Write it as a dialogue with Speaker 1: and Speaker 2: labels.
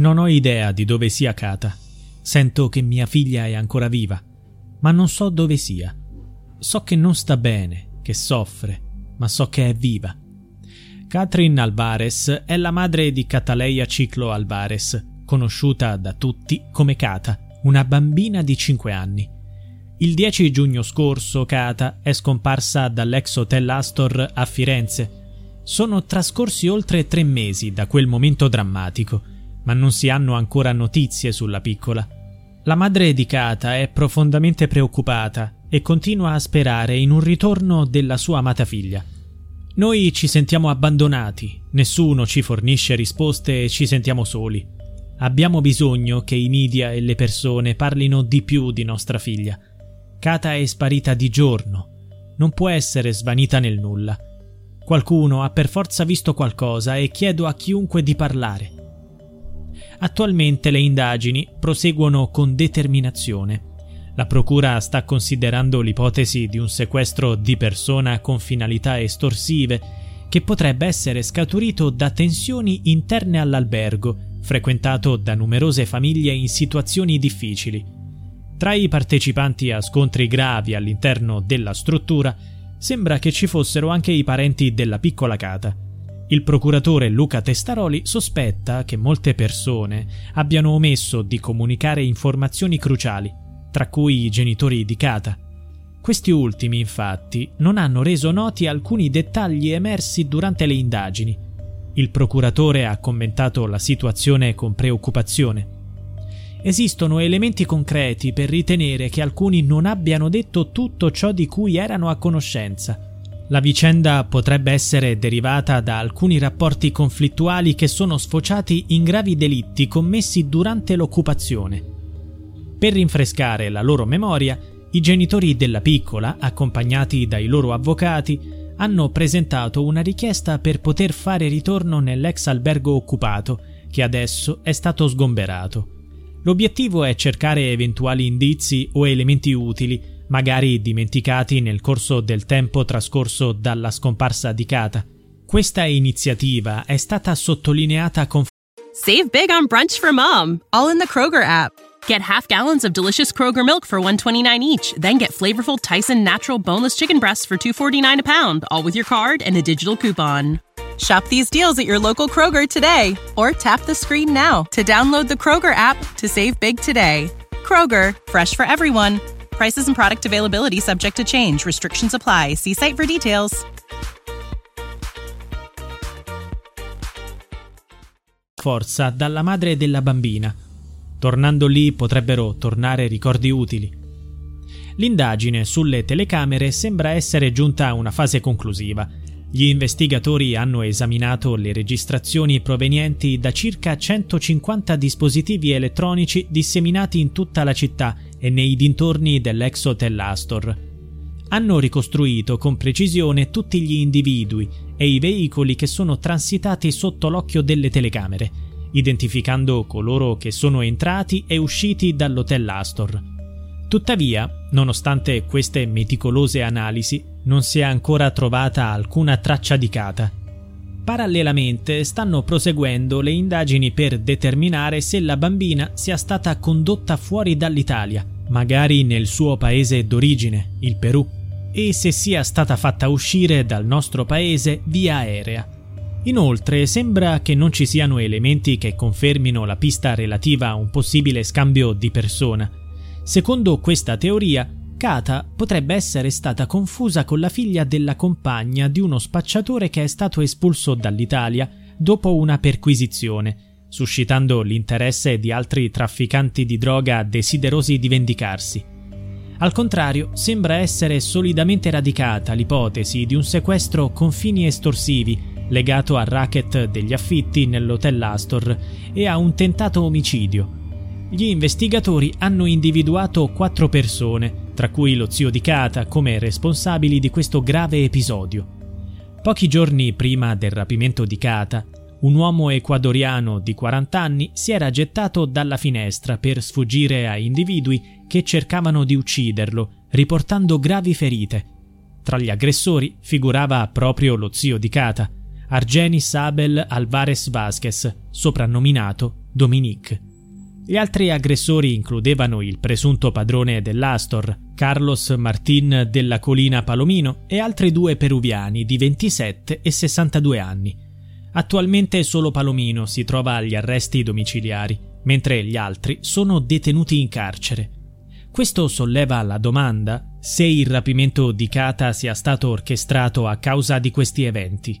Speaker 1: Non ho idea di dove sia Kata. Sento che mia figlia è ancora viva, ma non so dove sia. So che non sta bene, che soffre, ma so che è viva. Catherine Alvarez è la madre di Cataleia Ciclo Alvarez, conosciuta da tutti come Cata, una bambina di 5 anni. Il 10 giugno scorso Cata è scomparsa dall'ex hotel Astor a Firenze. Sono trascorsi oltre tre mesi da quel momento drammatico ma non si hanno ancora notizie sulla piccola. La madre di Kata è profondamente preoccupata e continua a sperare in un ritorno della sua amata figlia. Noi ci sentiamo abbandonati, nessuno ci fornisce risposte e ci sentiamo soli. Abbiamo bisogno che i media e le persone parlino di più di nostra figlia. Kata è sparita di giorno, non può essere svanita nel nulla. Qualcuno ha per forza visto qualcosa e chiedo a chiunque di parlare. Attualmente le indagini proseguono con determinazione. La Procura sta considerando l'ipotesi di un sequestro di persona con finalità estorsive che potrebbe essere scaturito da tensioni interne all'albergo, frequentato da numerose famiglie in situazioni difficili. Tra i partecipanti a scontri gravi all'interno della struttura sembra che ci fossero anche i parenti della piccola Cata. Il procuratore Luca Testaroli sospetta che molte persone abbiano omesso di comunicare informazioni cruciali, tra cui i genitori di Kata. Questi ultimi, infatti, non hanno reso noti alcuni dettagli emersi durante le indagini. Il procuratore ha commentato la situazione con preoccupazione. Esistono elementi concreti per ritenere che alcuni non abbiano detto tutto ciò di cui erano a conoscenza la vicenda potrebbe essere derivata da alcuni rapporti conflittuali che sono sfociati in gravi delitti commessi durante l'occupazione. Per rinfrescare la loro memoria, i genitori della piccola, accompagnati dai loro avvocati, hanno presentato una richiesta per poter fare ritorno nell'ex albergo occupato, che adesso è stato sgomberato. L'obiettivo è cercare eventuali indizi o elementi utili magari dimenticati nel corso del tempo trascorso dalla scomparsa di Kata. Questa iniziativa è stata sottolineata con
Speaker 2: Save big on brunch for mom, all in the Kroger app. Get half gallons of delicious Kroger milk for 129 each, then get flavorful Tyson natural boneless chicken breasts for 249 a pound, all with your card and a digital coupon. Shop these deals at your local Kroger today or tap the screen now to download the Kroger app to save big today. Kroger, fresh for everyone. Prices and product availability subject to change. Restrictions apply. See site for details.
Speaker 1: Forza dalla madre della bambina. Tornando lì potrebbero tornare ricordi utili. L'indagine sulle telecamere sembra essere giunta a una fase conclusiva. Gli investigatori hanno esaminato le registrazioni provenienti da circa 150 dispositivi elettronici disseminati in tutta la città e nei dintorni dell'ex hotel Astor. Hanno ricostruito con precisione tutti gli individui e i veicoli che sono transitati sotto l'occhio delle telecamere, identificando coloro che sono entrati e usciti dall'hotel Astor. Tuttavia, nonostante queste meticolose analisi, non si è ancora trovata alcuna traccia di Kata. Parallelamente stanno proseguendo le indagini per determinare se la bambina sia stata condotta fuori dall'Italia, magari nel suo paese d'origine, il Perù, e se sia stata fatta uscire dal nostro paese via aerea. Inoltre sembra che non ci siano elementi che confermino la pista relativa a un possibile scambio di persona. Secondo questa teoria, Kata potrebbe essere stata confusa con la figlia della compagna di uno spacciatore che è stato espulso dall'Italia dopo una perquisizione, suscitando l'interesse di altri trafficanti di droga desiderosi di vendicarsi. Al contrario, sembra essere solidamente radicata l'ipotesi di un sequestro con fini estorsivi legato al racket degli affitti nell'hotel Astor e a un tentato omicidio. Gli investigatori hanno individuato quattro persone, tra cui lo zio di Kata, come responsabili di questo grave episodio. Pochi giorni prima del rapimento di Kata, un uomo ecuadoriano di 40 anni si era gettato dalla finestra per sfuggire a individui che cercavano di ucciderlo, riportando gravi ferite. Tra gli aggressori figurava proprio lo zio di Kata, Argenis Abel Alvarez Vasquez, soprannominato Dominique. Gli altri aggressori includevano il presunto padrone dell'Astor, Carlos Martín della Colina Palomino, e altri due peruviani di 27 e 62 anni. Attualmente solo Palomino si trova agli arresti domiciliari, mentre gli altri sono detenuti in carcere. Questo solleva la domanda se il rapimento di Kata sia stato orchestrato a causa di questi eventi.